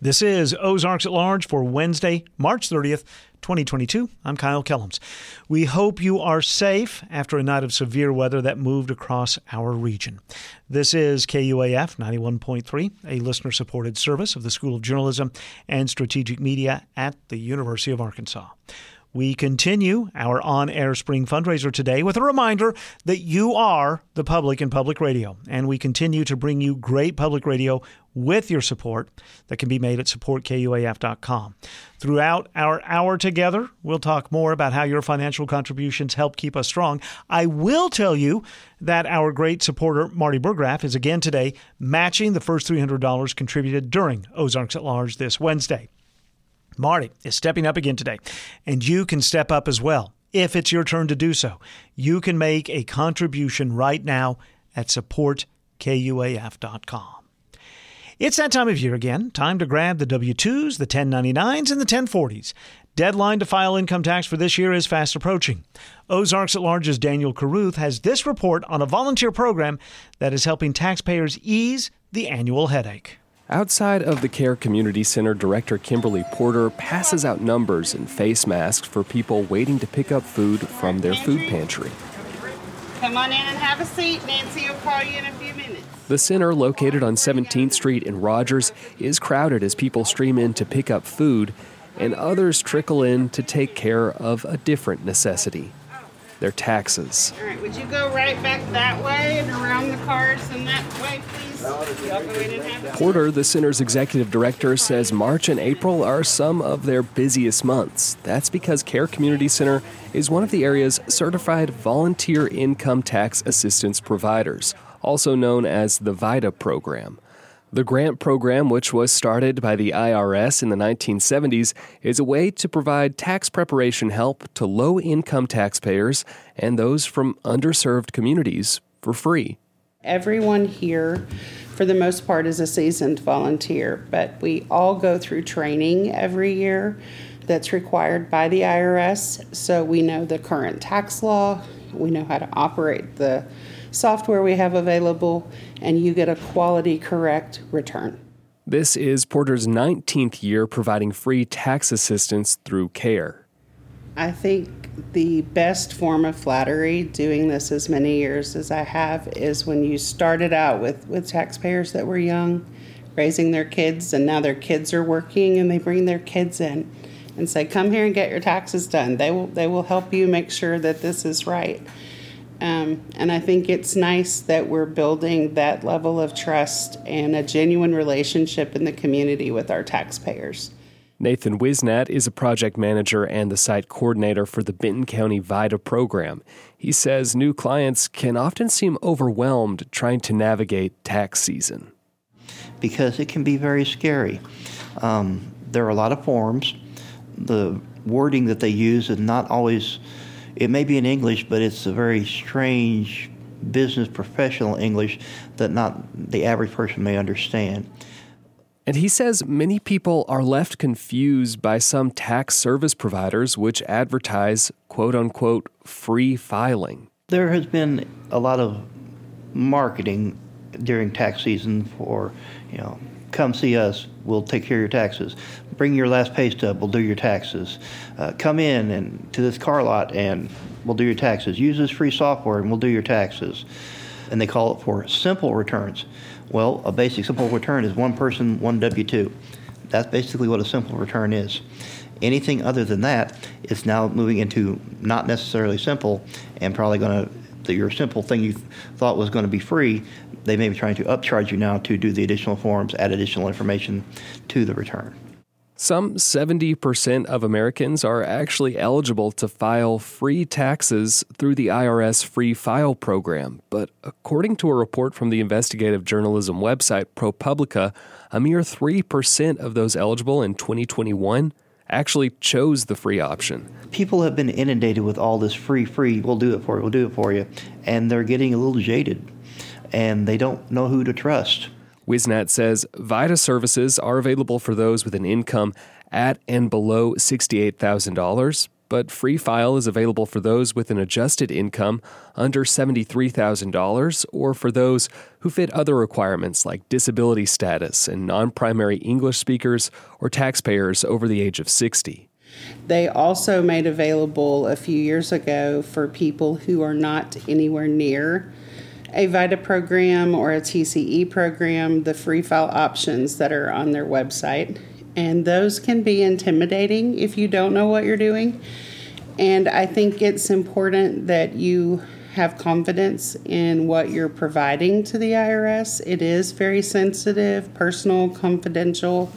This is Ozarks at Large for Wednesday, March 30th, 2022. I'm Kyle Kellums. We hope you are safe after a night of severe weather that moved across our region. This is KUAF 91.3, a listener supported service of the School of Journalism and Strategic Media at the University of Arkansas. We continue our on air spring fundraiser today with a reminder that you are the public in public radio, and we continue to bring you great public radio with your support that can be made at supportkuaf.com. Throughout our hour together, we'll talk more about how your financial contributions help keep us strong. I will tell you that our great supporter, Marty Burgraff, is again today matching the first $300 contributed during Ozarks at Large this Wednesday. Marty is stepping up again today, and you can step up as well if it's your turn to do so. You can make a contribution right now at supportkuaf.com. It's that time of year again. Time to grab the W 2s, the 1099s, and the 1040s. Deadline to file income tax for this year is fast approaching. Ozarks at Large's Daniel Caruth has this report on a volunteer program that is helping taxpayers ease the annual headache. Outside of the Care Community Center, Director Kimberly Porter passes out numbers and face masks for people waiting to pick up food from their food pantry. Come on in and have a seat. Nancy will call you in a few minutes. The center, located on 17th Street in Rogers, is crowded as people stream in to pick up food and others trickle in to take care of a different necessity their taxes. All right, would you go right back that way and around the cars and that way, please? Y'all go in and have a Porter, the center's executive director, says March and April are some of their busiest months. That's because Care Community Center is one of the area's certified volunteer income tax assistance providers, also known as the VITA program. The grant program, which was started by the IRS in the 1970s, is a way to provide tax preparation help to low income taxpayers and those from underserved communities for free. Everyone here, for the most part, is a seasoned volunteer, but we all go through training every year that's required by the IRS. So we know the current tax law, we know how to operate the software we have available, and you get a quality correct return. This is Porter's 19th year providing free tax assistance through CARE. I think the best form of flattery doing this as many years as I have is when you started out with, with taxpayers that were young, raising their kids, and now their kids are working and they bring their kids in and say, Come here and get your taxes done. They will, they will help you make sure that this is right. Um, and I think it's nice that we're building that level of trust and a genuine relationship in the community with our taxpayers. Nathan Wisnat is a project manager and the site coordinator for the Benton County VITA program. He says new clients can often seem overwhelmed trying to navigate tax season. Because it can be very scary. Um, there are a lot of forms. The wording that they use is not always it may be in English, but it's a very strange business professional English that not the average person may understand. And he says many people are left confused by some tax service providers which advertise quote unquote free filing. There has been a lot of marketing during tax season for, you know, come see us, we'll take care of your taxes. Bring your last pay stub, we'll do your taxes. Uh, come in and to this car lot and we'll do your taxes. Use this free software and we'll do your taxes. And they call it for simple returns. Well, a basic simple return is one person, one W 2. That's basically what a simple return is. Anything other than that is now moving into not necessarily simple and probably going to your simple thing you thought was going to be free they may be trying to upcharge you now to do the additional forms, add additional information to the return. Some 70% of Americans are actually eligible to file free taxes through the IRS Free File program. But according to a report from the investigative journalism website ProPublica, a mere 3% of those eligible in 2021 actually chose the free option. People have been inundated with all this free, free, we'll do it for you, we'll do it for you, and they're getting a little jaded and they don't know who to trust. Wisnat says VITA services are available for those with an income at and below $68,000, but Free File is available for those with an adjusted income under $73,000 or for those who fit other requirements like disability status and non primary English speakers or taxpayers over the age of 60. They also made available a few years ago for people who are not anywhere near a VITA program or a TCE program, the free file options that are on their website. And those can be intimidating if you don't know what you're doing. And I think it's important that you have confidence in what you're providing to the IRS. It is very sensitive, personal, confidential,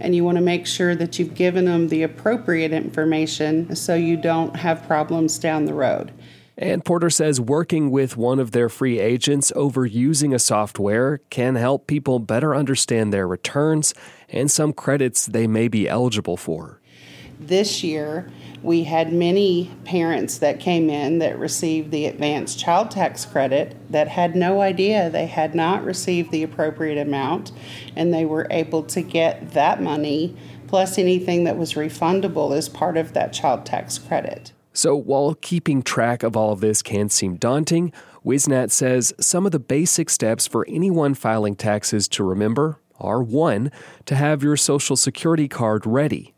and you want to make sure that you've given them the appropriate information so you don't have problems down the road. And Porter says working with one of their free agents over using a software can help people better understand their returns and some credits they may be eligible for. This year, we had many parents that came in that received the advanced child tax credit that had no idea they had not received the appropriate amount, and they were able to get that money plus anything that was refundable as part of that child tax credit. So, while keeping track of all of this can seem daunting, Wisnat says some of the basic steps for anyone filing taxes to remember are 1. to have your Social Security card ready,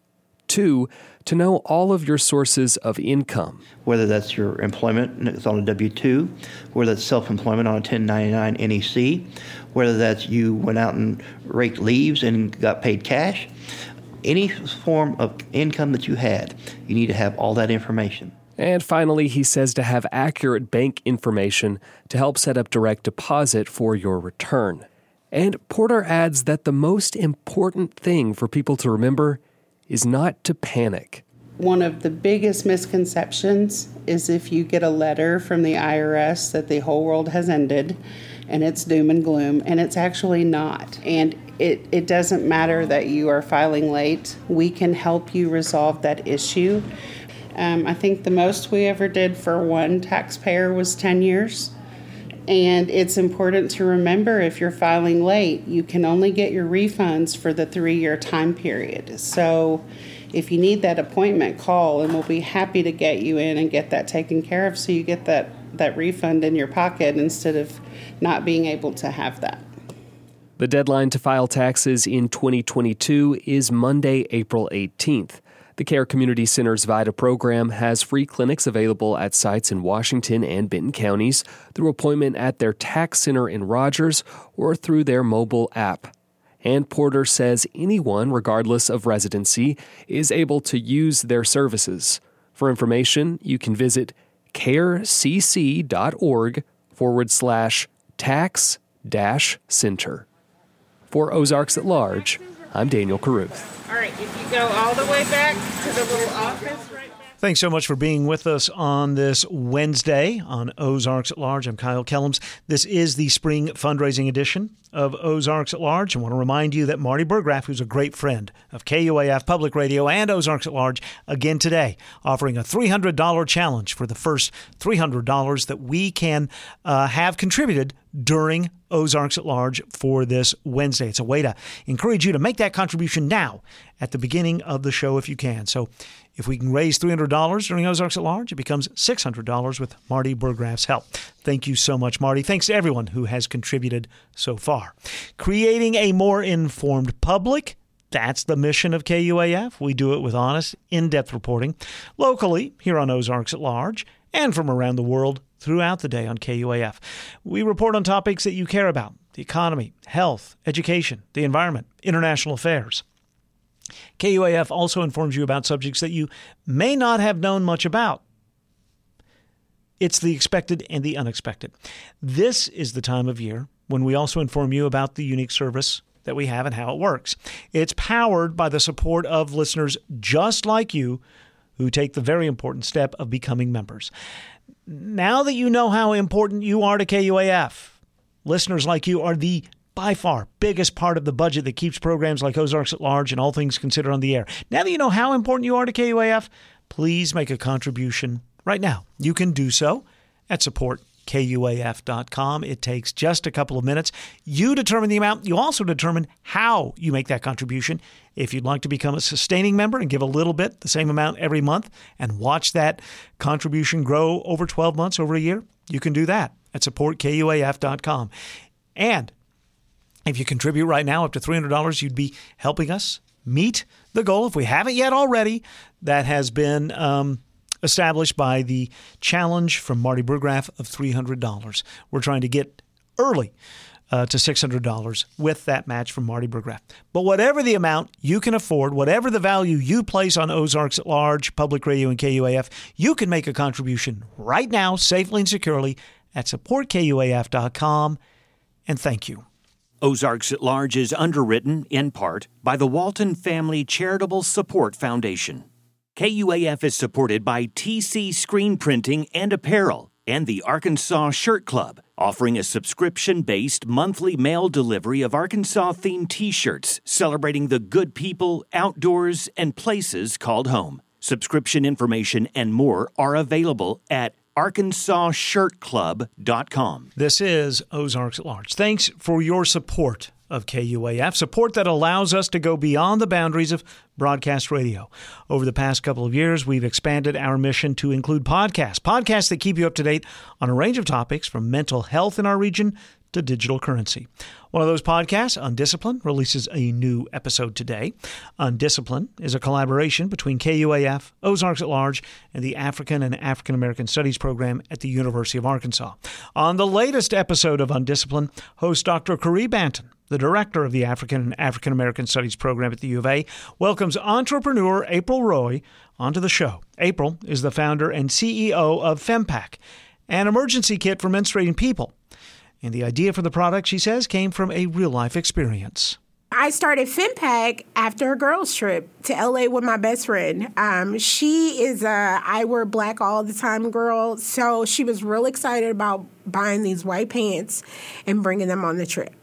2. to know all of your sources of income. Whether that's your employment it's on a W 2, whether that's self employment on a 1099 NEC, whether that's you went out and raked leaves and got paid cash, any form of income that you had, you need to have all that information. And finally, he says to have accurate bank information to help set up direct deposit for your return. And Porter adds that the most important thing for people to remember is not to panic. One of the biggest misconceptions is if you get a letter from the IRS that the whole world has ended and it's doom and gloom, and it's actually not. And it, it doesn't matter that you are filing late, we can help you resolve that issue. Um, I think the most we ever did for one taxpayer was 10 years. And it's important to remember if you're filing late, you can only get your refunds for the three year time period. So if you need that appointment, call and we'll be happy to get you in and get that taken care of so you get that, that refund in your pocket instead of not being able to have that. The deadline to file taxes in 2022 is Monday, April 18th. The Care Community Center's VITA program has free clinics available at sites in Washington and Benton counties through appointment at their tax center in Rogers or through their mobile app. And Porter says anyone, regardless of residency, is able to use their services. For information, you can visit carecc.org forward slash tax dash center. For Ozarks at Large, I'm Daniel Caruth. All right, if you go all the way back to the little office right back. Thanks so much for being with us on this Wednesday on Ozarks at Large. I'm Kyle Kellums. This is the spring fundraising edition of Ozarks at Large. I want to remind you that Marty Burgraff, who's a great friend of KUAF Public Radio and Ozarks at Large, again today offering a $300 challenge for the first $300 that we can uh, have contributed during Ozarks at Large for this Wednesday. It's a way to encourage you to make that contribution now at the beginning of the show if you can. So if we can raise $300 during Ozarks at Large, it becomes $600 with Marty Burgraff's help. Thank you so much, Marty. Thanks to everyone who has contributed so far. Creating a more informed public. That's the mission of KUAF. We do it with honest, in depth reporting locally here on Ozarks at Large and from around the world throughout the day on KUAF. We report on topics that you care about the economy, health, education, the environment, international affairs. KUAF also informs you about subjects that you may not have known much about. It's the expected and the unexpected. This is the time of year when we also inform you about the unique service that we have and how it works. It's powered by the support of listeners just like you who take the very important step of becoming members. Now that you know how important you are to KUAF, listeners like you are the by far biggest part of the budget that keeps programs like Ozarks at Large and All Things Considered on the air. Now that you know how important you are to KUAF, please make a contribution right now. You can do so at support KUAF.com. It takes just a couple of minutes. You determine the amount. You also determine how you make that contribution. If you'd like to become a sustaining member and give a little bit, the same amount every month, and watch that contribution grow over 12 months, over a year, you can do that at supportkuaf.com. And if you contribute right now up to $300, you'd be helping us meet the goal, if we haven't yet already, that has been um, established by the challenge from Marty Burgraff of $300. We're trying to get early uh, to $600 with that match from Marty Burgraff. But whatever the amount you can afford, whatever the value you place on Ozarks at Large, Public Radio, and KUAF, you can make a contribution right now, safely and securely, at supportkuaf.com. And thank you. Ozarks at Large is underwritten, in part, by the Walton Family Charitable Support Foundation. KUAF is supported by TC Screen Printing and Apparel and the Arkansas Shirt Club, offering a subscription based monthly mail delivery of Arkansas themed t shirts celebrating the good people, outdoors, and places called home. Subscription information and more are available at arkansasshirtclub.com. This is Ozarks at Large. Thanks for your support of KUAF, support that allows us to go beyond the boundaries of broadcast radio. Over the past couple of years, we've expanded our mission to include podcasts, podcasts that keep you up to date on a range of topics from mental health in our region to digital currency. One of those podcasts, Undisciplined, releases a new episode today. Undisciplined is a collaboration between KUAF, Ozarks at Large, and the African and African American Studies program at the University of Arkansas. On the latest episode of Undisciplined, host Dr. Caree Banton the director of the African and African American Studies program at the U of A, welcomes entrepreneur April Roy onto the show. April is the founder and CEO of FemPack, an emergency kit for menstruating people. And the idea for the product, she says, came from a real life experience. I started FemPack after a girls' trip to LA with my best friend. Um, she is a I wear black all the time girl, so she was real excited about buying these white pants and bringing them on the trip.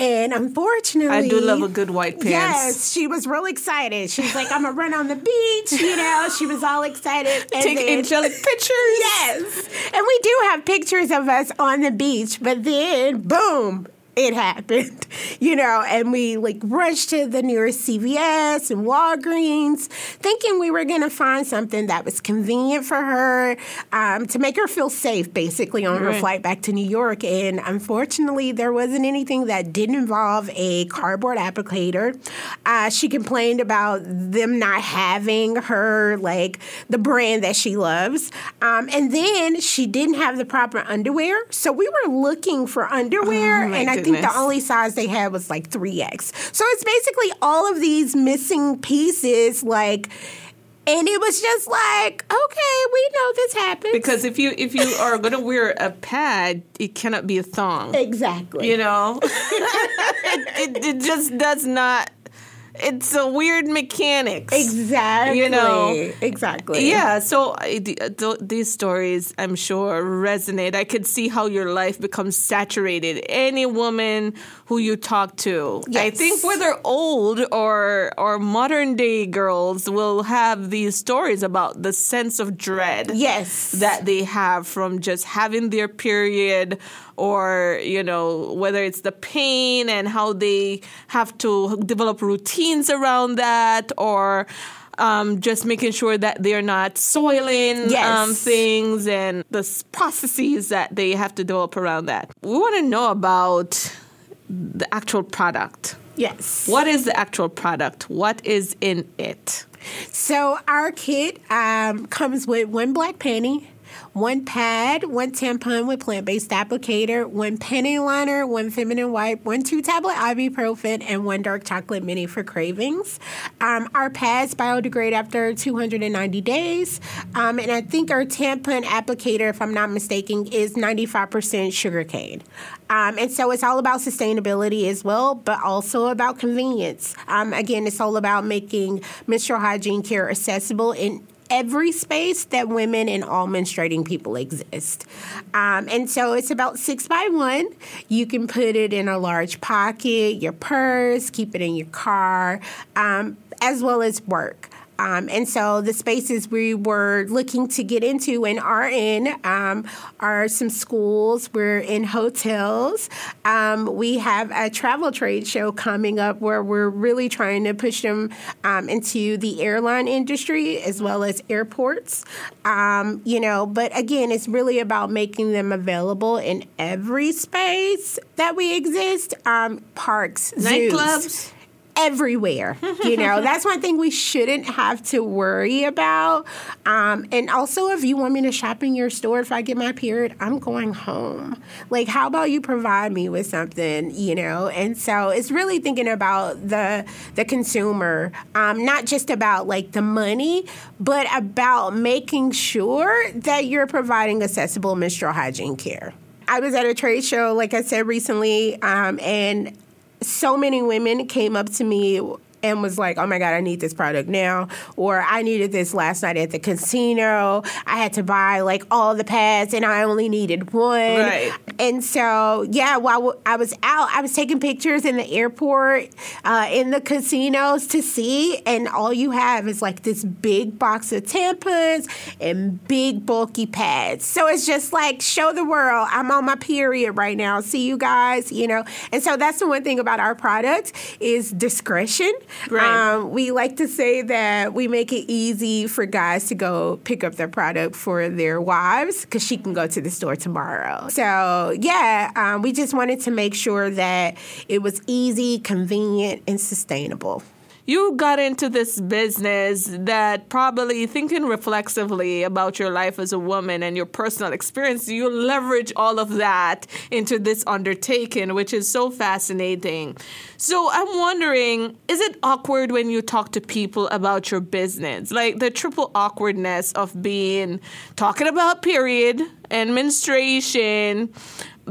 And unfortunately, I do love a good white pants. Yes, she was real excited. She was like, "I'm gonna run on the beach," you know. She was all excited. And Take then, angelic pictures. Yes, and we do have pictures of us on the beach. But then, boom, it happened, you know, and we like rushed to the nearest CVS and Walgreens, thinking we were going to find something that was convenient for her um, to make her feel safe, basically, on right. her flight back to New York. And unfortunately, there wasn't anything that didn't involve a cardboard applicator. Uh, she complained about them not having her, like, the brand that she loves. Um, and then she didn't have the proper underwear. So we were looking for underwear, oh, and I think the only size they had was like 3X. So it's basically all of these missing pieces, like and it was just like okay we know this happens. Because if you if you are going to wear a pad it cannot be a thong. Exactly. You know? It, it, it, just does not it's a weird mechanics. Exactly. You know. Exactly. Yeah. So uh, these stories, I'm sure, resonate. I could see how your life becomes saturated. Any woman who you talk to, yes. I think whether old or or modern day girls will have these stories about the sense of dread. Yes. That they have from just having their period or you know whether it's the pain and how they have to develop routines around that or um, just making sure that they're not soiling yes. um, things and the processes that they have to develop around that. We want to know about the actual product. Yes. What is the actual product? What is in it? So our kit um, comes with one black panty, one pad, one tampon with plant based applicator, one panty liner, one feminine wipe, one two tablet ibuprofen, and one dark chocolate mini for cravings. Um, our pads biodegrade after 290 days. Um, and I think our tampon applicator, if I'm not mistaken, is 95% sugarcane. Um, and so it's all about sustainability as well, but also about convenience. Um, again, it's all about making menstrual hygiene care accessible in every space that women and all menstruating people exist. Um, and so it's about six by one. You can put it in a large pocket, your purse, keep it in your car, um, as well as work. Um, and so the spaces we were looking to get into and are in um, are some schools. We're in hotels. Um, we have a travel trade show coming up where we're really trying to push them um, into the airline industry as well as airports. Um, you know, but again, it's really about making them available in every space that we exist. Um, parks, nightclubs. Everywhere. You know, that's one thing we shouldn't have to worry about. Um, and also, if you want me to shop in your store, if I get my period, I'm going home. Like, how about you provide me with something? You know, and so it's really thinking about the the consumer, um, not just about like the money, but about making sure that you're providing accessible menstrual hygiene care. I was at a trade show, like I said recently, um, and so many women came up to me and was like, oh my God, I need this product now. Or I needed this last night at the casino. I had to buy like all the pads and I only needed one. Right. And so, yeah, while I was out, I was taking pictures in the airport, uh, in the casinos to see. And all you have is like this big box of tampons and big bulky pads. So it's just like, show the world, I'm on my period right now. See you guys, you know. And so that's the one thing about our product is discretion. Right. Um, we like to say that we make it easy for guys to go pick up their product for their wives because she can go to the store tomorrow. So, yeah, um, we just wanted to make sure that it was easy, convenient, and sustainable you got into this business that probably thinking reflexively about your life as a woman and your personal experience, you leverage all of that into this undertaking, which is so fascinating. So I'm wondering, is it awkward when you talk to people about your business? Like the triple awkwardness of being talking about period and menstruation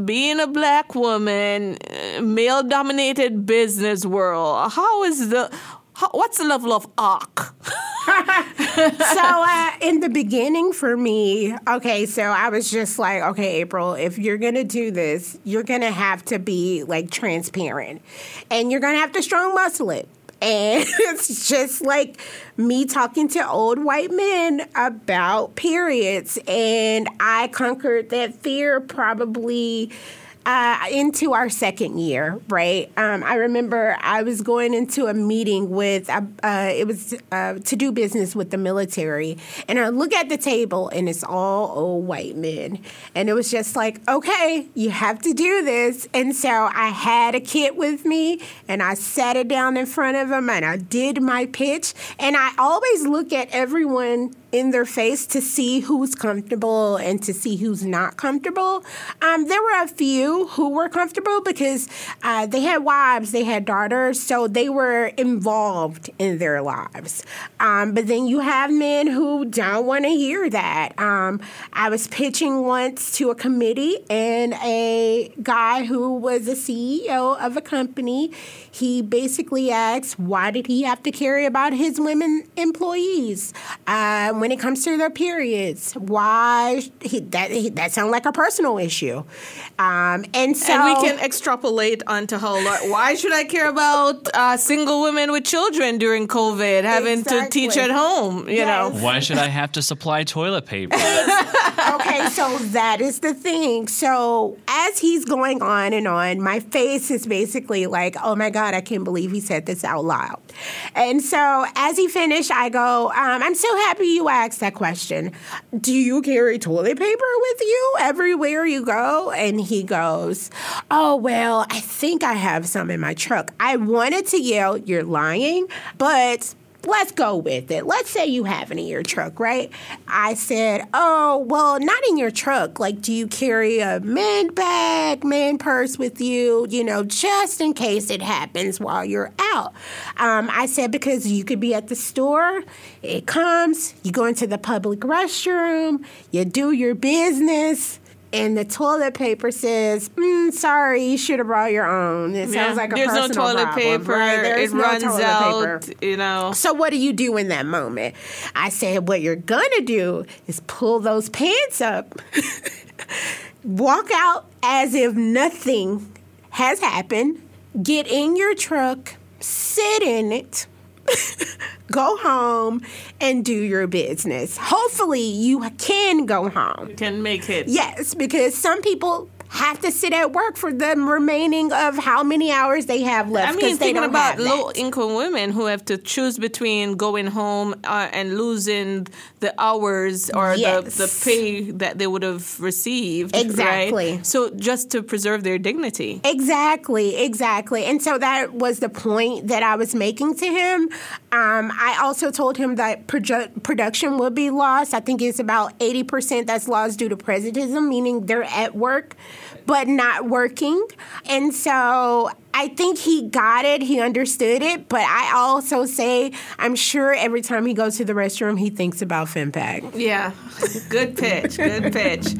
being a black woman, male dominated business world, how is the how, what's the level of arc? so uh, in the beginning for me, okay, so I was just like, okay, April, if you're gonna do this, you're gonna have to be like transparent, and you're gonna have to strong muscle it. And it's just like me talking to old white men about periods. And I conquered that fear probably uh, into our second year, right? Um, I remember I was going into a meeting with, uh, uh, it was uh, to do business with the military, and I look at the table and it's all old white men. And it was just like, okay, you have to do this. And so I had a kit with me and I sat it down in front of them and I did my pitch. And I always look at everyone in their face to see who's comfortable and to see who's not comfortable. Um, there were a few who were comfortable because uh, they had wives, they had daughters, so they were involved in their lives. Um, but then you have men who don't want to hear that. Um, I was pitching once to a committee, and a guy who was a CEO of a company, he basically asked, Why did he have to care about his women employees? Uh, when it comes to their periods. Why he, that he, that sounds like a personal issue, um, and so and we can extrapolate onto how. Why should I care about uh, single women with children during COVID having exactly. to teach at home? You yes. know, why should I have to supply toilet paper? okay, so that is the thing. So as he's going on and on, my face is basically like, oh my god, I can't believe he said this out loud. And so as he finished, I go, um, I'm so happy you asked that question. Do you carry toilet paper with you everywhere you go? And he goes, Oh, well, I think I have some in my truck. I wanted to yell, You're lying, but let's go with it. Let's say you have it in your truck, right? I said, Oh, well, not in your truck. Like, do you carry a man bag, man purse with you, you know, just in case it happens while you're out? Um, I said, Because you could be at the store, it comes, you go into the public restroom, you do your business and the toilet paper says, mm, "Sorry, you should have brought your own." It yeah. sounds like a There's personal no toilet problem, paper. Right? There's it no runs toilet out. Paper. You know. So what do you do in that moment? I said, "What you're gonna do is pull those pants up, walk out as if nothing has happened, get in your truck, sit in it." go home and do your business. Hopefully, you can go home. Can make it. Yes, because some people have to sit at work for the remaining of how many hours they have left. I mean, thinking about low income women who have to choose between going home uh, and losing the hours or yes. the, the pay that they would have received. Exactly. Right? So just to preserve their dignity. Exactly, exactly. And so that was the point that I was making to him. Um, I also told him that produ- production would be lost. I think it's about 80% that's lost due to presentism, meaning they're at work but not working. And so I think he got it, he understood it, but I also say I'm sure every time he goes to the restroom, he thinks about FemPack. Yeah, good pitch, good pitch.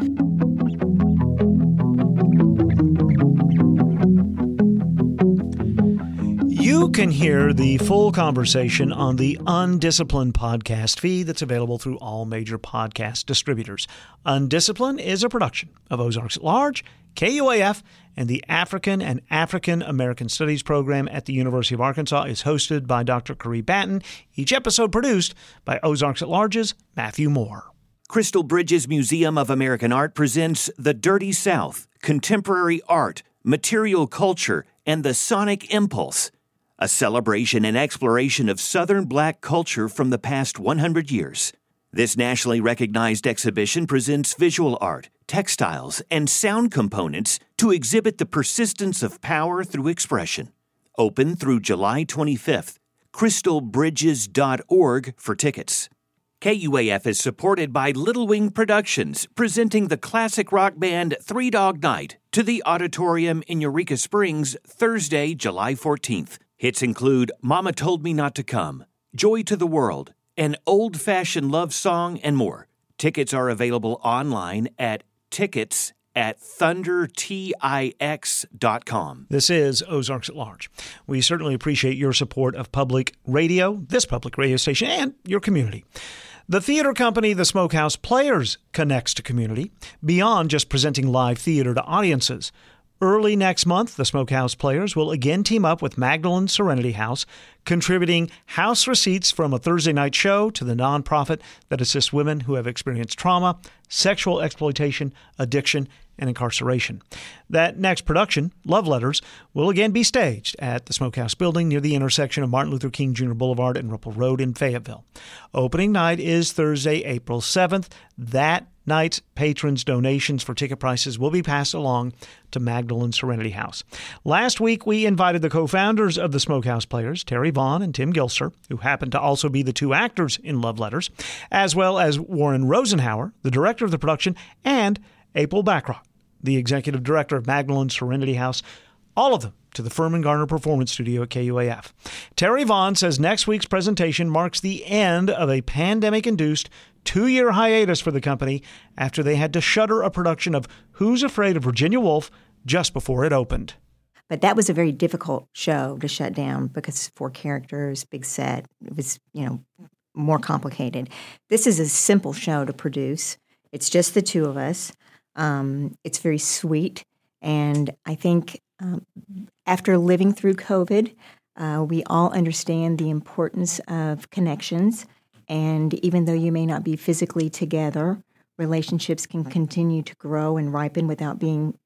You can hear the full conversation on the Undisciplined podcast feed that's available through all major podcast distributors. Undisciplined is a production of Ozarks at Large KUAF and the African and African American Studies program at the University of Arkansas is hosted by Dr. Caree Banton, each episode produced by Ozarks at Large's Matthew Moore. Crystal Bridges Museum of American Art presents The Dirty South Contemporary Art, Material Culture, and the Sonic Impulse, a celebration and exploration of Southern black culture from the past 100 years. This nationally recognized exhibition presents visual art textiles, and sound components to exhibit the persistence of power through expression. Open through July 25th. crystalbridges.org for tickets. KUAF is supported by Little Wing Productions, presenting the classic rock band Three Dog Night to the auditorium in Eureka Springs Thursday, July 14th. Hits include Mama Told Me Not to Come, Joy to the World, an old fashioned love song, and more. Tickets are available online at tickets at thundertix.com. This is Ozarks at Large. We certainly appreciate your support of public radio, this public radio station, and your community. The theater company, the Smokehouse Players, connects to community beyond just presenting live theater to audiences. Early next month, the Smokehouse Players will again team up with Magdalene Serenity House, contributing house receipts from a Thursday night show to the nonprofit that assists women who have experienced trauma, sexual exploitation, addiction, and incarceration. That next production, Love Letters, will again be staged at the Smokehouse Building near the intersection of Martin Luther King Jr. Boulevard and Ripple Road in Fayetteville. Opening night is Thursday, April 7th. That night's patrons' donations for ticket prices will be passed along to Magdalene Serenity House. Last week, we invited the co founders of the Smokehouse Players, Terry Vaughn and Tim Gilser, who happen to also be the two actors in Love Letters, as well as Warren Rosenhauer, the director of the production, and April Backrock, the executive director of Magdalene Serenity House, all of them to the Firmin Garner Performance Studio at KUAF. Terry Vaughn says next week's presentation marks the end of a pandemic induced two year hiatus for the company after they had to shutter a production of Who's Afraid of Virginia Woolf just before it opened. But that was a very difficult show to shut down because four characters, big set. It was, you know, more complicated. This is a simple show to produce. It's just the two of us. Um, it's very sweet. And I think um, after living through COVID, uh, we all understand the importance of connections. And even though you may not be physically together, relationships can continue to grow and ripen without being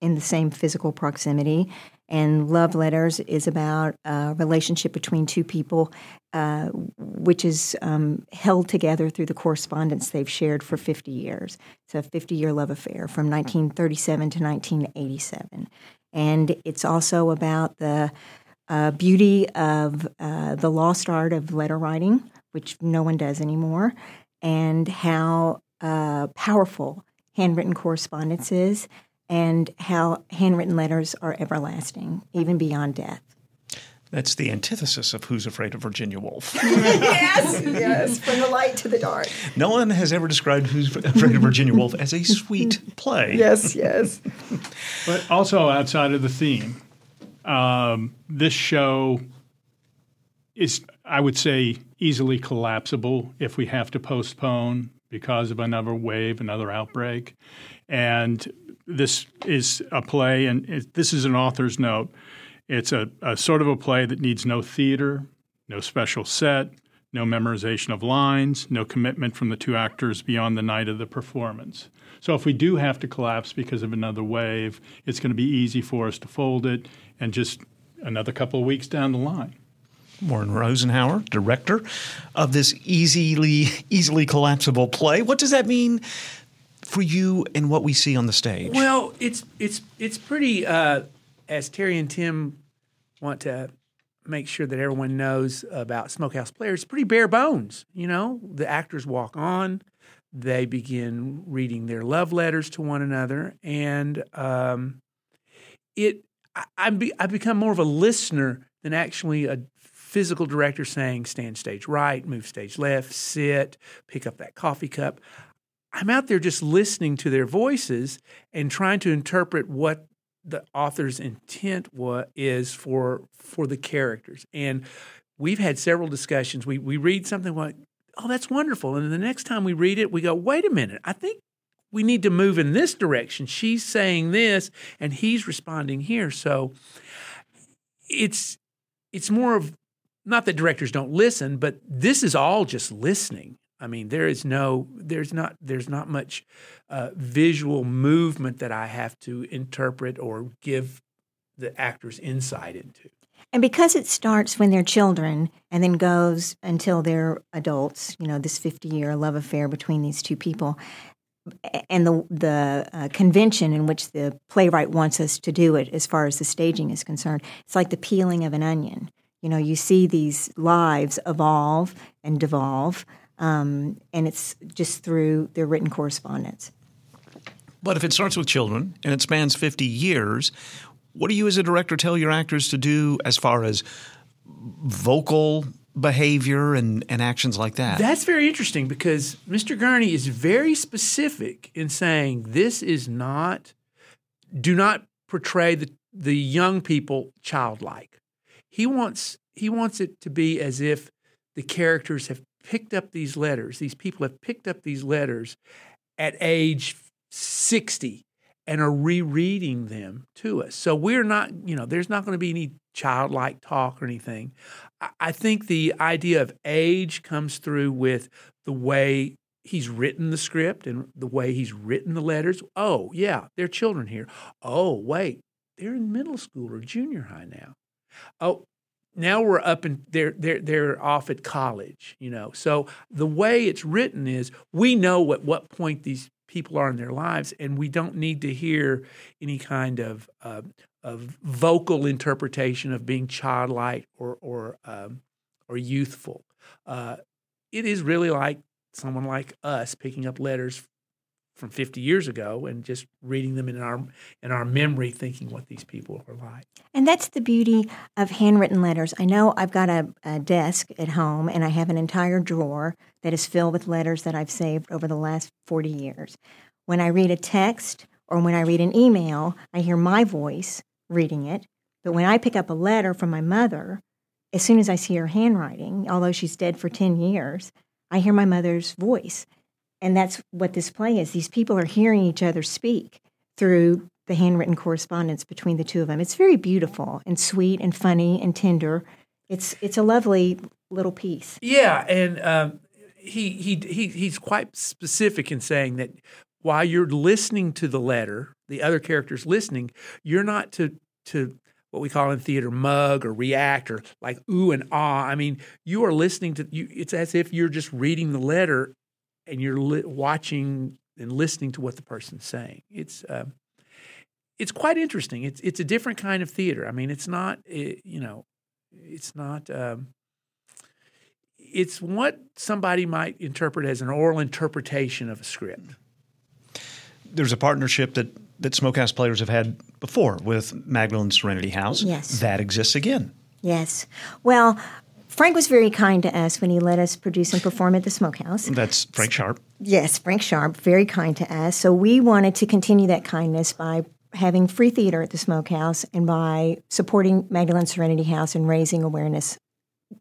in the same physical proximity. And love letters is about a relationship between two people, uh, which is um, held together through the correspondence they've shared for 50 years. It's a 50 year love affair from 1937 to 1987. And it's also about the uh, beauty of uh, the lost art of letter writing, which no one does anymore, and how uh, powerful handwritten correspondence is and how handwritten letters are everlasting, even beyond death. That's the antithesis of Who's Afraid of Virginia Woolf. yes, yes, from the light to the dark. No one has ever described Who's Afraid of Virginia Woolf as a sweet play. Yes, yes. but also outside of the theme, um, this show is, I would say, easily collapsible if we have to postpone because of another wave, another outbreak. And this is a play, and it, this is an author's note. It's a, a sort of a play that needs no theater, no special set, no memorization of lines, no commitment from the two actors beyond the night of the performance. So if we do have to collapse because of another wave, it's going to be easy for us to fold it and just another couple of weeks down the line. Warren Rosenhauer, director of this easily easily collapsible play. What does that mean for you and what we see on the stage? Well, it's it's it's pretty. Uh, as Terry and Tim want to make sure that everyone knows about Smokehouse Players, it's pretty bare bones. You know, the actors walk on, they begin reading their love letters to one another, and um, it. I, I, be, I become more of a listener than actually a physical director saying stand stage right, move stage left, sit, pick up that coffee cup. I'm out there just listening to their voices and trying to interpret what the author's intent was is for for the characters. And we've had several discussions. We we read something like, "Oh, that's wonderful," and then the next time we read it, we go, "Wait a minute, I think." We need to move in this direction. She's saying this, and he's responding here. So, it's it's more of not that directors don't listen, but this is all just listening. I mean, there is no, there's not, there's not much uh, visual movement that I have to interpret or give the actors insight into. And because it starts when they're children and then goes until they're adults, you know, this 50 year love affair between these two people, and the the uh, convention in which the playwright wants us to do it, as far as the staging is concerned, it's like the peeling of an onion. You know, you see these lives evolve and devolve um, and it's just through their written correspondence. But if it starts with children and it spans 50 years, what do you as a director tell your actors to do as far as vocal behavior and, and actions like that? That's very interesting because Mr. Gurney is very specific in saying this is not, do not portray the, the young people childlike. He wants he wants it to be as if the characters have picked up these letters. These people have picked up these letters at age 60 and are rereading them to us. So we're not, you know, there's not going to be any childlike talk or anything. I think the idea of age comes through with the way he's written the script and the way he's written the letters. Oh, yeah, they're children here. Oh, wait, they're in middle school or junior high now. Oh, now we're up and they're they're they're off at college, you know. So the way it's written is we know at what point these people are in their lives, and we don't need to hear any kind of uh, of vocal interpretation of being childlike or or um, or youthful. Uh, it is really like someone like us picking up letters from 50 years ago and just reading them in our in our memory thinking what these people were like. And that's the beauty of handwritten letters. I know i've got a, a, desk at home and i have an entire drawer that is filled with letters that i've saved over the last 40 years. When i read a text or when i read an email i hear my voice reading it. But when i pick up a letter from my mother as soon as i see her handwriting although she's dead for 10 years i hear my mother's voice and that's what this play is. These people are hearing each other speak through the handwritten correspondence between the two of them. It's very beautiful and sweet and funny and tender. It's it's a lovely little piece. Yeah, and um, he he he he's quite specific in saying that while you're listening to the letter, the other characters listening, you're not to to what we call in theater mug or react or like ooh and ah. I mean, you are listening to you. It's as if you're just reading the letter and you're li- watching and listening to what the person's saying. It's uh, it's quite interesting. It's it's a different kind of theater. I mean, it's not it, you know, it's not. Um, it's what somebody might interpret as an oral interpretation of a script. There's a partnership that that Smokehouse players have had before with Magdalene Serenity House. Yes, that exists again. Yes. Well, Frank was very kind to us when he let us produce and perform at the Smokehouse. That's Frank Sharp. Yes, Frank Sharp, very kind to us. So we wanted to continue that kindness by having free theater at the Smokehouse and by supporting Magdalene Serenity House and raising awareness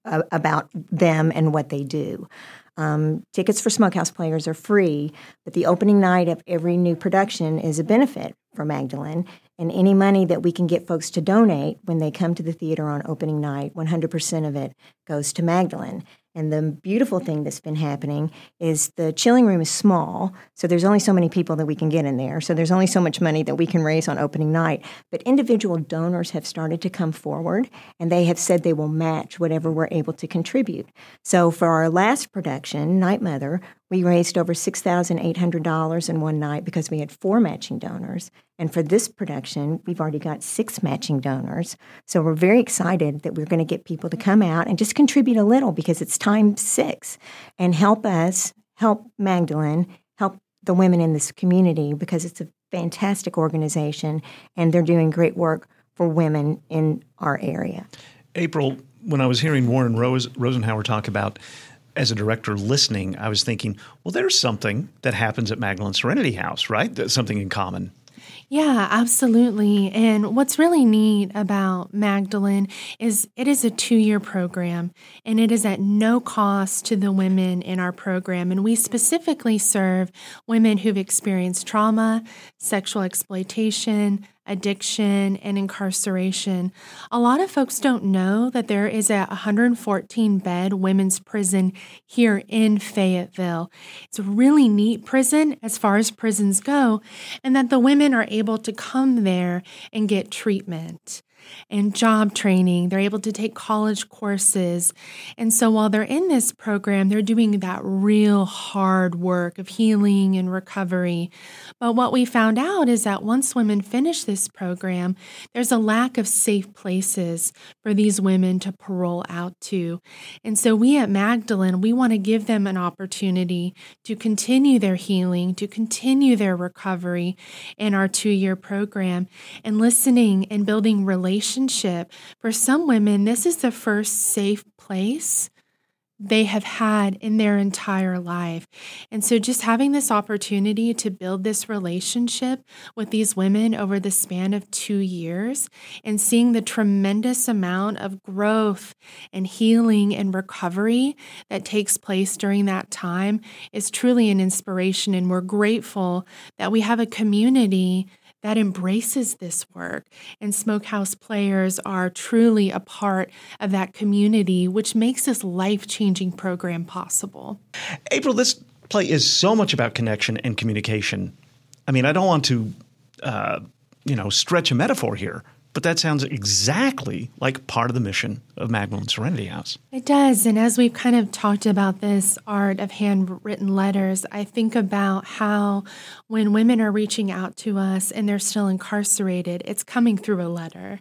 uh, about them and what they do. Um, tickets for Smokehouse players are free, but the opening night of every new production is a benefit for Magdalene. And any money that we can get folks to donate when they come to the theater on opening night, 100% of it goes to Magdalene. And the beautiful thing that's been happening is the chilling room is small, so there's only so many people that we can get in there. So there's only so much money that we can raise on opening night. But individual donors have started to come forward, and they have said they will match whatever we're able to contribute. So for our last production, Night Mother, we raised over $6,800 in one night because we had four matching donors. And for this production, we've already got six matching donors. So we're very excited that we're going to get people to come out and just contribute a little because it's time six and help us, help Magdalene, help the women in this community because it's a fantastic organization and they're doing great work for women in our area. April, when I was hearing Warren Rose, Rosenhauer talk about as a director listening, I was thinking, well, there's something that happens at Magdalene Serenity House, right? That's something in common. Yeah, absolutely. And what's really neat about Magdalene is it is a two year program and it is at no cost to the women in our program. And we specifically serve women who've experienced trauma, sexual exploitation, addiction, and incarceration. A lot of folks don't know that there is a 114 bed women's prison here in Fayetteville. It's a really neat prison as far as prisons go, and that the women are able to come there and get treatment and job training. They're able to take college courses. And so while they're in this program, they're doing that real hard work of healing and recovery. But what we found out is that once women finish this program, there's a lack of safe places for these women to parole out to. And so we at Magdalene, we want to give them an opportunity to continue their healing, to continue their recovery in our two year program and listening and building relationships relationship. For some women, this is the first safe place they have had in their entire life. And so, just having this opportunity to build this relationship with these women over the span of two years and seeing the tremendous amount of growth and healing and recovery that takes place during that time is truly an inspiration. And we're grateful that we have a community that embraces this work. And Smokehouse players are truly a part of that community, which makes this life changing program possible. April, this play is so much about connection and communication. I mean, I don't want to, uh, you know, stretch a metaphor here, but that sounds exactly like part of the mission of Magdalene Serenity House. It does. And as we've kind of talked about this art of handwritten letters, I think about how when women are reaching out to us and they're still incarcerated, it's coming through a letter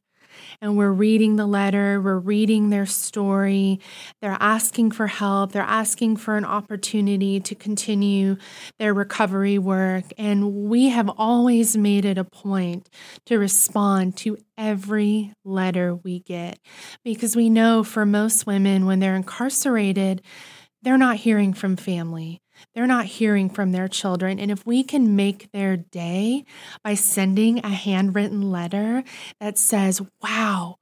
and we're reading the letter, we're reading their story. They're asking for help, they're asking for an opportunity to continue their recovery work. And we have always made it a point to respond to every letter we get because we know for most women, when they're incarcerated, they're not hearing from family. They're not hearing from their children. And if we can make their day by sending a handwritten letter that says, Wow,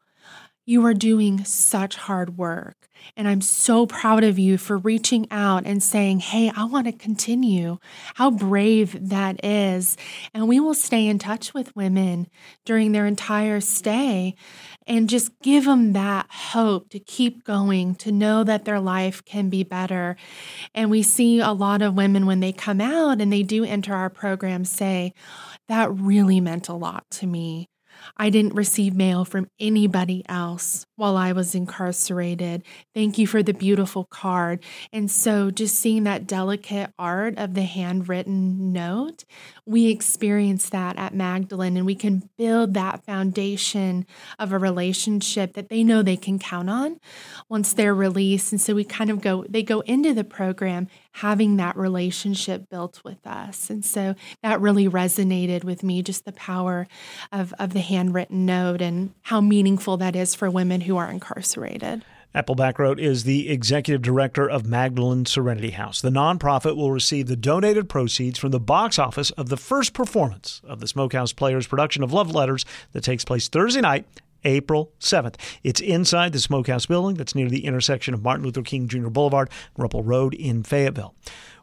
you are doing such hard work. And I'm so proud of you for reaching out and saying, Hey, I want to continue. How brave that is. And we will stay in touch with women during their entire stay and just give them that hope to keep going, to know that their life can be better. And we see a lot of women when they come out and they do enter our program say, That really meant a lot to me. I didn't receive mail from anybody else while I was incarcerated. Thank you for the beautiful card. And so, just seeing that delicate art of the handwritten note, we experience that at Magdalene, and we can build that foundation of a relationship that they know they can count on once they're released. And so, we kind of go, they go into the program having that relationship built with us. And so, that really resonated with me just the power of, of the handwritten note and how meaningful that is for women who are incarcerated. Appleback wrote is the executive director of Magdalene Serenity House. The nonprofit will receive the donated proceeds from the box office of the first performance of the Smokehouse Players production of Love Letters that takes place Thursday night, April 7th. It's inside the Smokehouse building that's near the intersection of Martin Luther King Jr. Boulevard and Rupple Road in Fayetteville.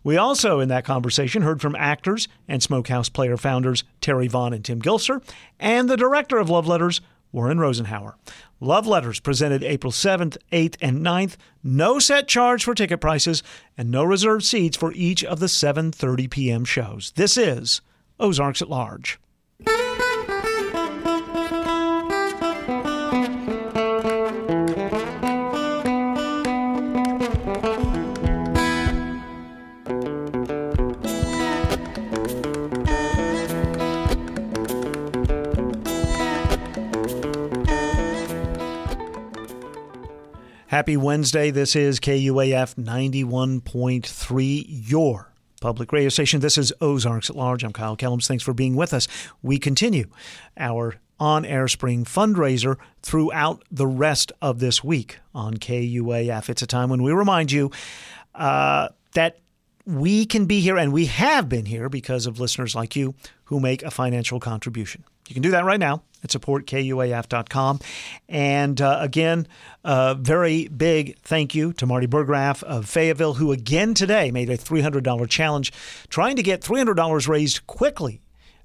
We also, in that conversation, heard from actors and Smokehouse player founders Terry Vaughn and Tim Gilser, and the director of Love Letters, Warren Rosenhauer. Love Letters presented April 7th, 8th, and 9th. No set charge for ticket prices and no reserved seats for each of the 7:30 p.m. shows. This is Ozarks at Large. Happy Wednesday. This is KUAF 91.3, your public radio station. This is Ozarks at Large. I'm Kyle Kellums. Thanks for being with us. We continue our on air spring fundraiser throughout the rest of this week on KUAF. It's a time when we remind you uh, that we can be here and we have been here because of listeners like you who make a financial contribution. You can do that right now at supportkuaf.com. And uh, again, a very big thank you to Marty Burgraff of Fayetteville, who again today made a $300 challenge, trying to get $300 raised quickly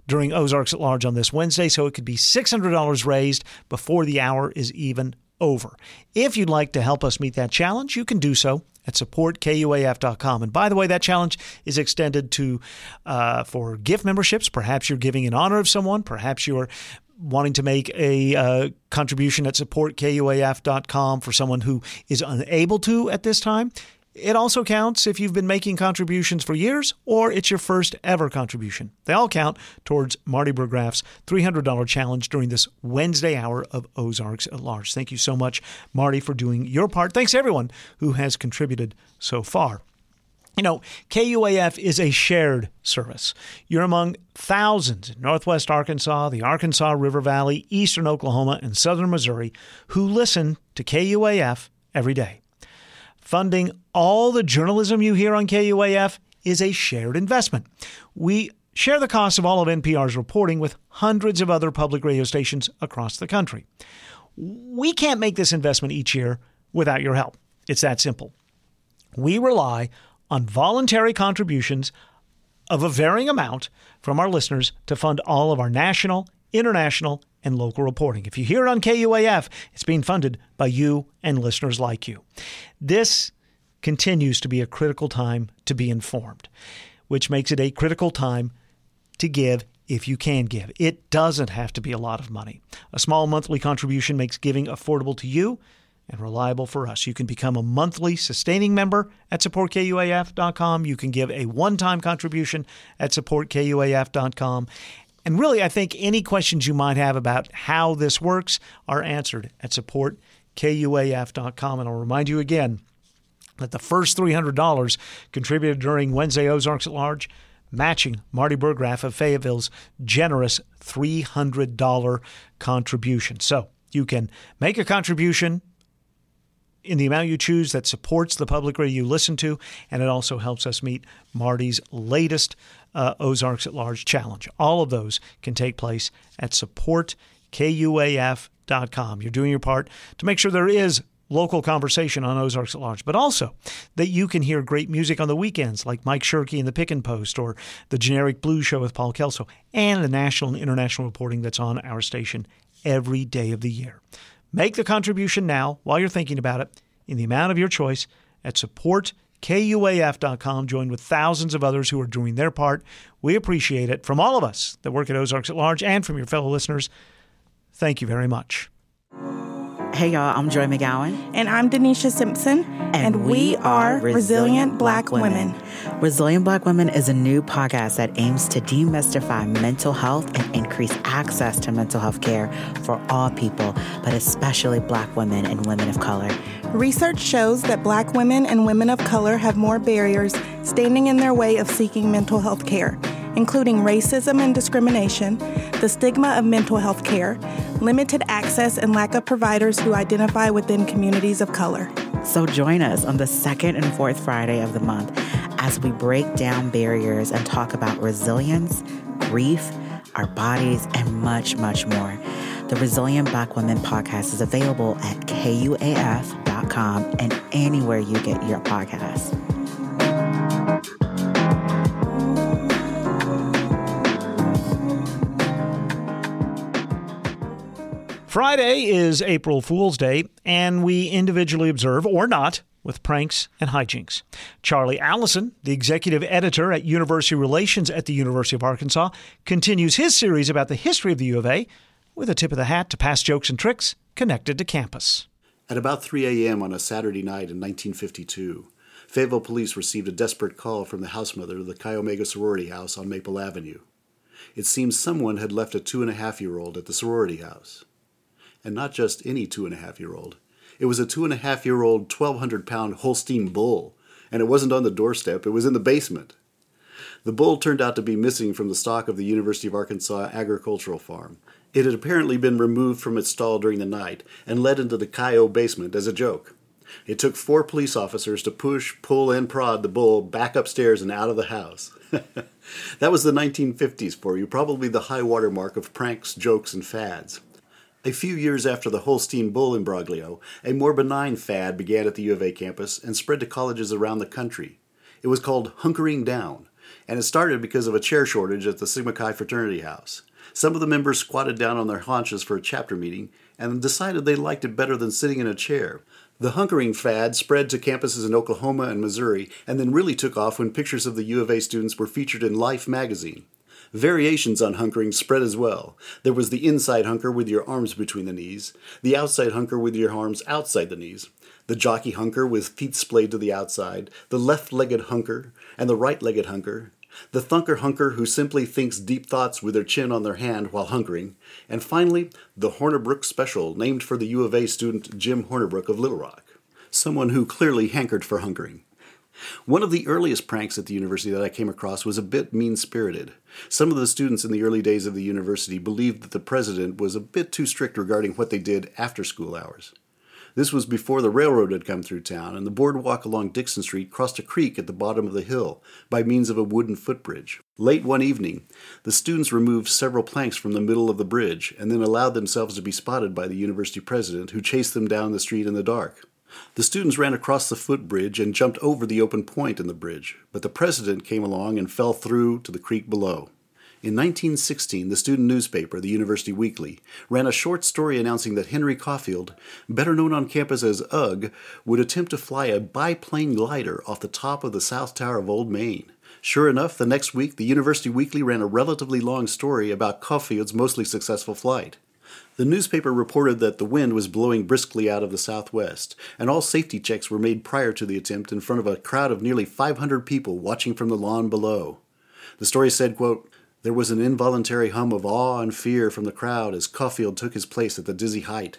during Ozarks at Large on this Wednesday, so it could be $600 raised before the hour is even over. If you'd like to help us meet that challenge, you can do so at supportkuaf.com. And by the way, that challenge is extended to uh, for gift memberships. Perhaps you're giving in honor of someone. Perhaps you're wanting to make a uh, contribution at supportkuaf.com for someone who is unable to at this time. It also counts if you've been making contributions for years or it's your first ever contribution. They all count towards Marty Burgraff's $300 challenge during this Wednesday hour of Ozarks at Large. Thank you so much, Marty, for doing your part. Thanks everyone who has contributed so far. You know, KUAF is a shared service. You're among thousands in Northwest Arkansas, the Arkansas River Valley, Eastern Oklahoma, and Southern Missouri who listen to KUAF every day. Funding all the journalism you hear on KUAF is a shared investment. We share the cost of all of NPR's reporting with hundreds of other public radio stations across the country. We can't make this investment each year without your help. It's that simple. We rely on voluntary contributions of a varying amount from our listeners to fund all of our national, international, and local reporting. If you hear it on KUAF, it's being funded by you and listeners like you. This continues to be a critical time to be informed, which makes it a critical time to give if you can give. It doesn't have to be a lot of money. A small monthly contribution makes giving affordable to you and reliable for us. You can become a monthly sustaining member at supportkuaf.com. You can give a one time contribution at supportkuaf.com. And really, I think any questions you might have about how this works are answered at supportkuaf.com. And I'll remind you again that the first $300 contributed during Wednesday Ozarks at Large matching Marty Burgraff of Fayetteville's generous $300 contribution. So you can make a contribution in the amount you choose that supports the public radio you listen to, and it also helps us meet Marty's latest uh, Ozarks at Large challenge. All of those can take place at supportkuaf.com. You're doing your part to make sure there is local conversation on Ozarks at Large, but also that you can hear great music on the weekends like Mike Shirkey and the Pick and Post or the Generic Blues Show with Paul Kelso and the national and international reporting that's on our station every day of the year. Make the contribution now while you're thinking about it in the amount of your choice at supportkuaf.com. joined with thousands of others who are doing their part. We appreciate it from all of us that work at Ozarks at Large and from your fellow listeners. Thank you very much. Hey y'all, I'm Joy McGowan. And I'm Denisha Simpson. And, and we, we, are Resilient, Resilient Black, Black women. women. Resilient Black Women is a new podcast that aims to demystify mental health and increase access to mental health care for all people, but especially Black women and women of color. Research shows that Black women and women of color have more barriers standing in their way of seeking mental health care including racism and discrimination, the stigma of mental health care, limited access and lack of providers who identify within communities of color. So join us on the second and fourth Friday of the month as we break down barriers and talk about resilience, grief, our bodies, and much, much more. The Resilient Black Women podcast is available at and anywhere you get your podcasts. Friday is April Fool's Day, and we individually observe, or not, with pranks and hijinks. Charlie Allison, the executive editor at University Relations at the University of Arkansas, continues his series about the history of the U of A with a tip of the hat to past jokes and tricks connected to campus. At about 3 a.m. on a Saturday night in 1952, Fayetteville police received a desperate call from the house mother of the Chi Omega sorority house on Maple Avenue. It seems someone had left a two and a half year old at the sorority house. And not just any two and a half year old. It was a two and a half year old, 1,200 pound Holstein bull, and it wasn't on the doorstep, it was in the basement. The bull turned out to be missing from the stock of the University of Arkansas agricultural farm, it had apparently been removed from its stall during the night and led into the Chi-O basement as a joke. It took four police officers to push, pull, and prod the bull back upstairs and out of the house. that was the 1950s for you, probably the high water mark of pranks, jokes, and fads. A few years after the Holstein Bull imbroglio, a more benign fad began at the U of A campus and spread to colleges around the country. It was called hunkering down, and it started because of a chair shortage at the Sigma Chi fraternity house. Some of the members squatted down on their haunches for a chapter meeting and decided they liked it better than sitting in a chair. The hunkering fad spread to campuses in Oklahoma and Missouri and then really took off when pictures of the U of A students were featured in Life magazine. Variations on hunkering spread as well. There was the inside hunker with your arms between the knees, the outside hunker with your arms outside the knees, the jockey hunker with feet splayed to the outside, the left legged hunker, and the right legged hunker, the thunker hunker who simply thinks deep thoughts with their chin on their hand while hunkering, and finally, the Hornerbrook Special, named for the U of A student Jim Hornerbrook of Little Rock, someone who clearly hankered for hunkering. One of the earliest pranks at the university that I came across was a bit mean spirited. Some of the students in the early days of the university believed that the president was a bit too strict regarding what they did after school hours. This was before the railroad had come through town, and the boardwalk along Dixon Street crossed a creek at the bottom of the hill by means of a wooden footbridge. Late one evening, the students removed several planks from the middle of the bridge and then allowed themselves to be spotted by the university president, who chased them down the street in the dark. The students ran across the footbridge and jumped over the open point in the bridge, but the president came along and fell through to the creek below. In 1916, the student newspaper, the University Weekly, ran a short story announcing that Henry Caulfield, better known on campus as Ugg, would attempt to fly a biplane glider off the top of the South Tower of Old Main. Sure enough, the next week, the University Weekly ran a relatively long story about Caulfield's mostly successful flight. The newspaper reported that the wind was blowing briskly out of the southwest, and all safety checks were made prior to the attempt in front of a crowd of nearly 500 people watching from the lawn below. The story said, quote, there was an involuntary hum of awe and fear from the crowd as Caulfield took his place at the dizzy height.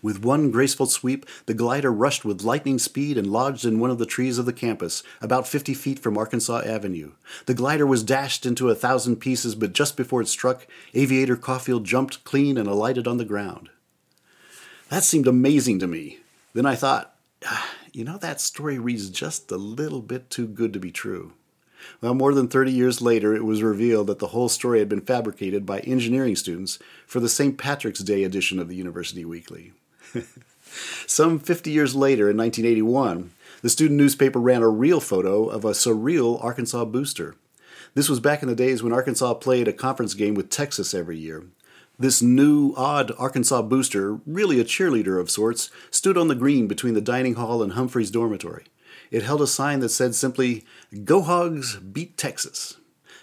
With one graceful sweep, the glider rushed with lightning speed and lodged in one of the trees of the campus, about 50 feet from Arkansas Avenue. The glider was dashed into a thousand pieces, but just before it struck, Aviator Caulfield jumped clean and alighted on the ground. That seemed amazing to me. Then I thought, ah, you know, that story reads just a little bit too good to be true. Well, more than 30 years later, it was revealed that the whole story had been fabricated by engineering students for the St. Patrick's Day edition of the University Weekly. Some 50 years later, in 1981, the student newspaper ran a real photo of a surreal Arkansas booster. This was back in the days when Arkansas played a conference game with Texas every year. This new, odd Arkansas booster, really a cheerleader of sorts, stood on the green between the dining hall and Humphrey's dormitory. It held a sign that said simply, Go Hogs, beat Texas.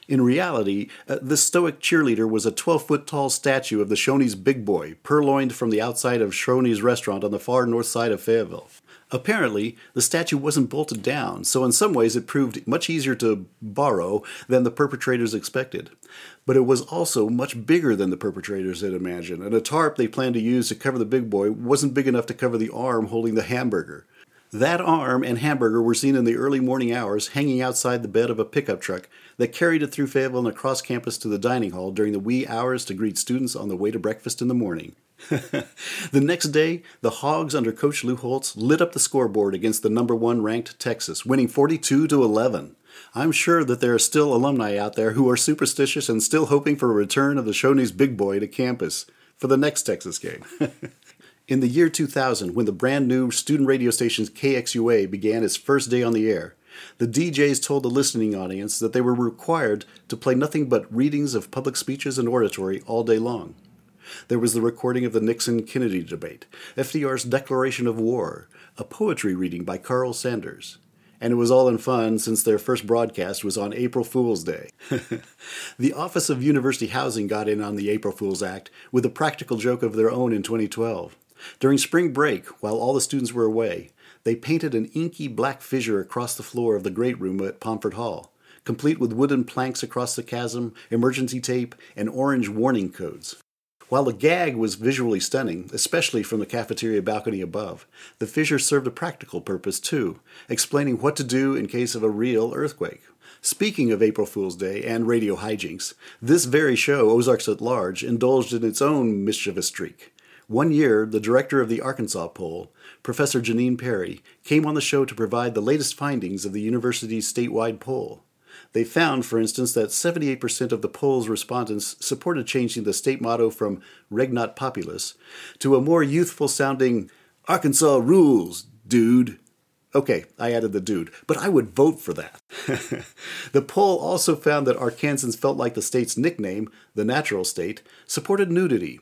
In reality, uh, this stoic cheerleader was a 12 foot tall statue of the Shoney's Big Boy, purloined from the outside of Shoney's restaurant on the far north side of Fayetteville. Apparently, the statue wasn't bolted down, so in some ways it proved much easier to borrow than the perpetrators expected. But it was also much bigger than the perpetrators had imagined, and a tarp they planned to use to cover the big boy wasn't big enough to cover the arm holding the hamburger. That arm and hamburger were seen in the early morning hours hanging outside the bed of a pickup truck that carried it through Fayetteville and across campus to the dining hall during the wee hours to greet students on the way to breakfast in the morning. the next day, the Hogs under Coach Lou Holtz lit up the scoreboard against the number one ranked Texas, winning 42 to 11. I'm sure that there are still alumni out there who are superstitious and still hoping for a return of the Shoney's big boy to campus for the next Texas game. In the year 2000, when the brand new student radio station KXUA began its first day on the air, the DJs told the listening audience that they were required to play nothing but readings of public speeches and oratory all day long. There was the recording of the Nixon Kennedy debate, FDR's declaration of war, a poetry reading by Carl Sandburg. And it was all in fun since their first broadcast was on April Fool's Day. the Office of University Housing got in on the April Fool's Act with a practical joke of their own in 2012. During spring break, while all the students were away, they painted an inky black fissure across the floor of the great room at Pomfret Hall, complete with wooden planks across the chasm, emergency tape, and orange warning codes. While the gag was visually stunning, especially from the cafeteria balcony above, the fissure served a practical purpose too, explaining what to do in case of a real earthquake. Speaking of April Fool's Day and radio hijinks, this very show, Ozarks at Large, indulged in its own mischievous streak. One year, the director of the Arkansas poll, Professor Janine Parry, came on the show to provide the latest findings of the university's statewide poll. They found, for instance, that 78% of the poll's respondents supported changing the state motto from Regnat Populus to a more youthful sounding Arkansas rules, dude. Okay, I added the dude, but I would vote for that. the poll also found that Arkansans felt like the state's nickname, the natural state, supported nudity.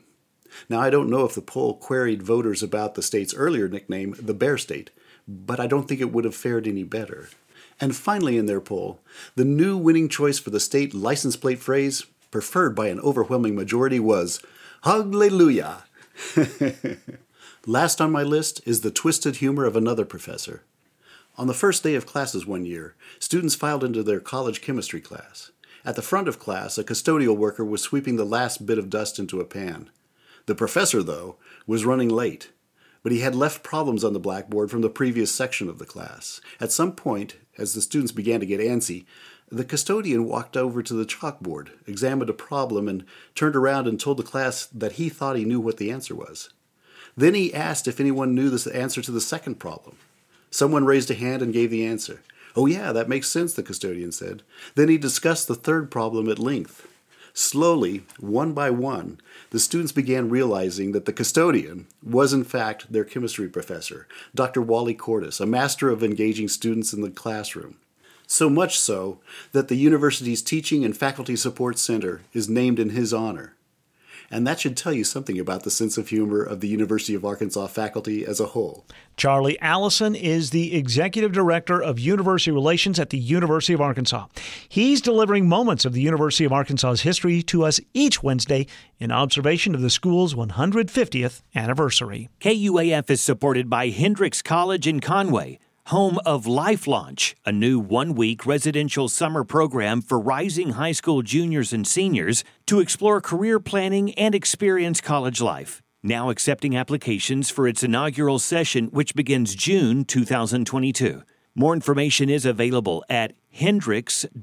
Now, I don't know if the poll queried voters about the state's earlier nickname, the Bear State, but I don't think it would have fared any better. And finally, in their poll, the new winning choice for the state license plate phrase, preferred by an overwhelming majority, was Hallelujah. Last on my list is the twisted humor of another professor. On the first day of classes one year, students filed into their college chemistry class. At the front of class, a custodial worker was sweeping the last bit of dust into a pan. The professor, though, was running late but he had left problems on the blackboard from the previous section of the class. At some point, as the students began to get antsy, the custodian walked over to the chalkboard, examined a problem, and turned around and told the class that he thought he knew what the answer was. Then he asked if anyone knew the answer to the second problem. Someone raised a hand and gave the answer. Oh, yeah, that makes sense, the custodian said. Then he discussed the third problem at length. Slowly, one by one, the students began realizing that the custodian was, in fact, their chemistry professor, Dr. Wally Cordes, a master of engaging students in the classroom. So much so that the university's Teaching and Faculty Support Center is named in his honor and that should tell you something about the sense of humor of the University of Arkansas faculty as a whole. Charlie Allison is the executive director of university relations at the University of Arkansas. He's delivering moments of the University of Arkansas's history to us each Wednesday in observation of the school's 150th anniversary. KUAF is supported by Hendrix College in Conway home of Life Launch, a new one week residential summer program for rising high school juniors and seniors to explore career planning and experience college life. Now accepting applications for its inaugural session, which begins June 2022. More information is available at hendrix.edu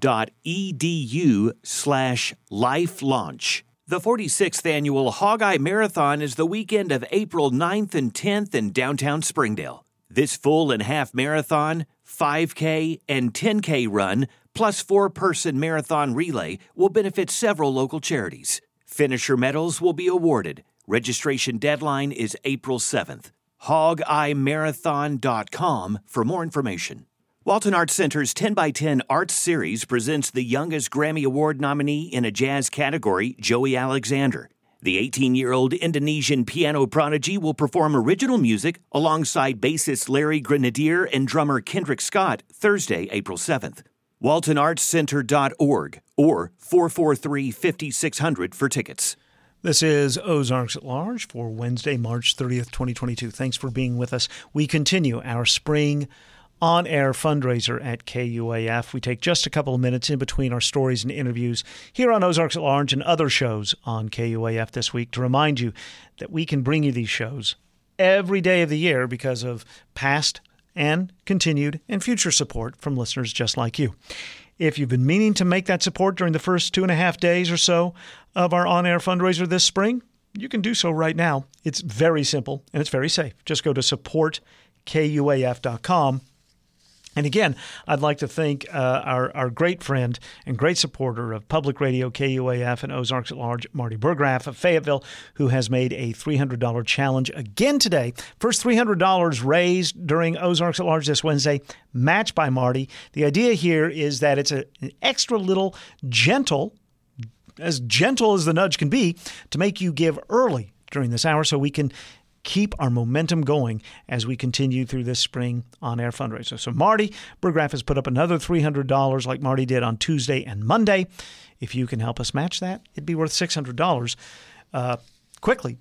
slash life launch. The 46th annual Hog-Eye Marathon is the weekend of April 9th and 10th in downtown Springdale. This full and half marathon, 5K, and 10K run, plus four person marathon relay will benefit several local charities. Finisher medals will be awarded. Registration deadline is April 7th. HogEyeMarathon.com for more information. Walton Arts Center's 10x10 Arts Series presents the youngest Grammy Award nominee in a jazz category, Joey Alexander. The 18 year old Indonesian piano prodigy will perform original music alongside bassist Larry Grenadier and drummer Kendrick Scott Thursday, April 7th. WaltonArtsCenter.org or 443 5600 for tickets. This is Ozarks at Large for Wednesday, March 30th, 2022. Thanks for being with us. We continue our spring on air fundraiser at KUAF. We take just a couple of minutes in between our stories and interviews here on Ozarks at Large and other shows on KUAF this week to remind you that we can bring you these shows every day of the year because of past and continued and future support from listeners just like you. If you've been meaning to make that support during the first two and a half days or so of our on air fundraiser this spring, you can do so right now. It's very simple and it's very safe. Just go to supportkuaf.com and again, I'd like to thank uh, our, our great friend and great supporter of public radio, KUAF, and Ozarks at Large, Marty Burgraff of Fayetteville, who has made a $300 challenge again today. First $300 raised during Ozarks at Large this Wednesday, matched by Marty. The idea here is that it's a, an extra little gentle as gentle as the nudge can be to make you give early during this hour so we can keep our momentum going as we continue through this spring on air fundraiser. So, Marty Burgraff has put up another $300 like Marty did on Tuesday and Monday. If you can help us match that, it'd be worth $600 uh, quickly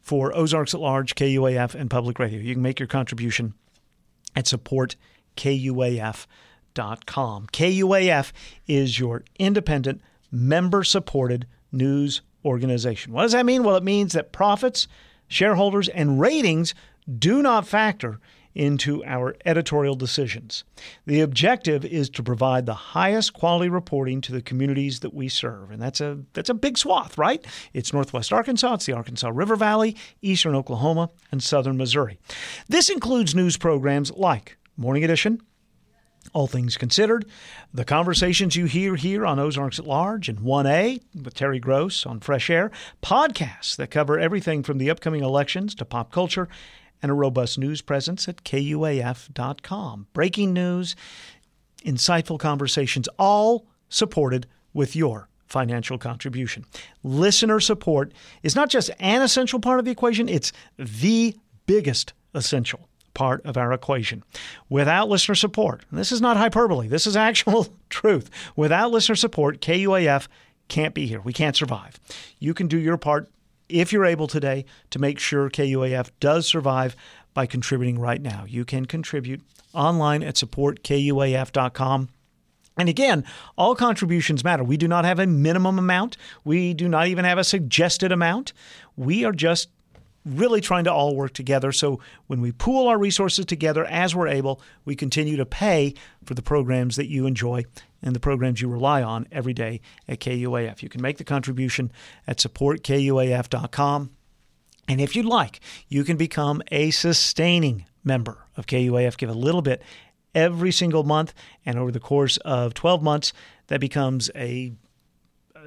for Ozarks at Large, KUAF, and Public Radio. You can make your contribution at supportkuaf.com. KUAF is your independent, member supported news organization. What does that mean? Well, it means that profits shareholders, and ratings do not factor into our editorial decisions. The objective is to provide the highest quality reporting to the communities that we serve. And that's a that's a big swath, right? It's Northwest Arkansas, it's the Arkansas River Valley, Eastern Oklahoma, and Southern Missouri. This includes news programs like Morning Edition, all things considered, the conversations you hear here on Ozarks at Large and 1A with Terry Gross on Fresh Air, podcasts that cover everything from the upcoming elections to pop culture, and a robust news presence at KUAF.com. Breaking news, insightful conversations, all supported with your financial contribution. Listener support is not just an essential part of the equation, it's the biggest essential part of our equation. Without listener support, this is not hyperbole, this is actual truth. Without listener support, KUAF can't be here. We can't survive. You can do your part if you're able today to make sure KUAF does survive by contributing right now. You can contribute online at supportkuaf.com. And again, all contributions matter. We do not have a minimum amount. We do not even have a suggested amount. We are just really trying to all work together. So when we pool our resources together as we're able, we continue to pay for the programs that you enjoy and the programs you rely on every day at KUAF. You can make the contribution at supportkuaf.com. And if you'd like, you can become a sustaining member of KUAF. Give a little bit every single month, and over the course of 12 months, that becomes a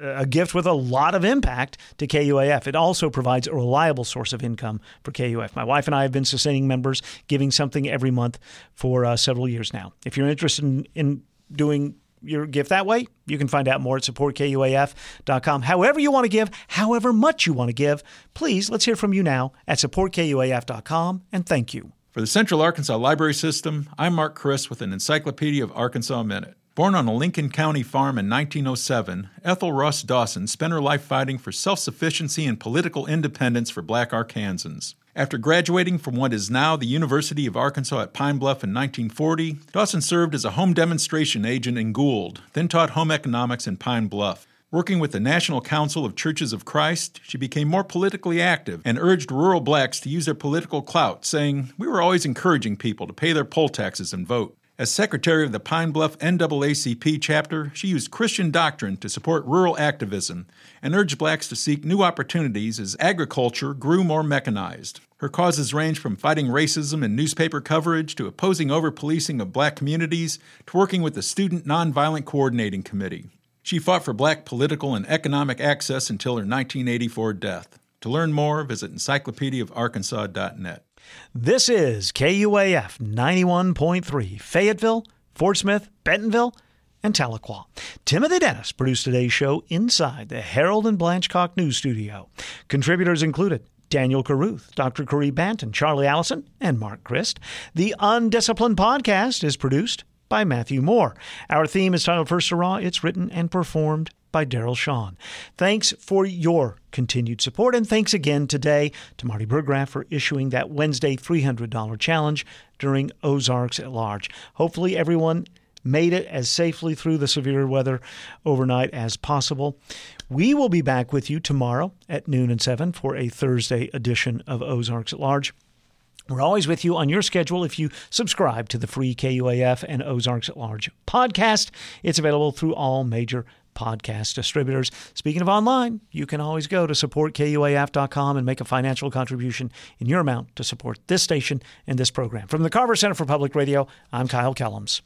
a gift with a lot of impact to KUAF. It also provides a reliable source of income for KUAF. My wife and I have been sustaining members, giving something every month for uh, several years now. If you're interested in, in doing your gift that way, you can find out more at supportkuaf.com. However, you want to give, however much you want to give, please let's hear from you now at supportkuaf.com and thank you. For the Central Arkansas Library System, I'm Mark Christ with an Encyclopedia of Arkansas Minute. Born on a Lincoln County farm in 1907, Ethel Ross Dawson spent her life fighting for self sufficiency and political independence for black Arkansans. After graduating from what is now the University of Arkansas at Pine Bluff in 1940, Dawson served as a home demonstration agent in Gould, then taught home economics in Pine Bluff. Working with the National Council of Churches of Christ, she became more politically active and urged rural blacks to use their political clout, saying, We were always encouraging people to pay their poll taxes and vote. As secretary of the Pine Bluff NAACP chapter, she used Christian doctrine to support rural activism and urged blacks to seek new opportunities as agriculture grew more mechanized. Her causes range from fighting racism in newspaper coverage to opposing over policing of black communities to working with the Student Nonviolent Coordinating Committee. She fought for black political and economic access until her 1984 death. To learn more, visit encyclopediaofarkansas.net. This is KUAF 91.3, Fayetteville, Fort Smith, Bentonville, and Tahlequah. Timothy Dennis produced today's show inside the Harold and Blanchcock News Studio. Contributors included Daniel Caruth, Dr. Caree Banton, Charlie Allison, and Mark Christ. The Undisciplined Podcast is produced by Matthew Moore. Our theme is titled First Hurrah. It's written and performed by Daryl Sean. Thanks for your continued support, and thanks again today to Marty Burgraff for issuing that Wednesday $300 challenge during Ozarks at Large. Hopefully, everyone made it as safely through the severe weather overnight as possible. We will be back with you tomorrow at noon and 7 for a Thursday edition of Ozarks at Large. We're always with you on your schedule if you subscribe to the free KUAF and Ozarks at Large podcast. It's available through all major podcast distributors. Speaking of online, you can always go to supportkuaf.com and make a financial contribution in your amount to support this station and this program. From the Carver Center for Public Radio, I'm Kyle Kellums.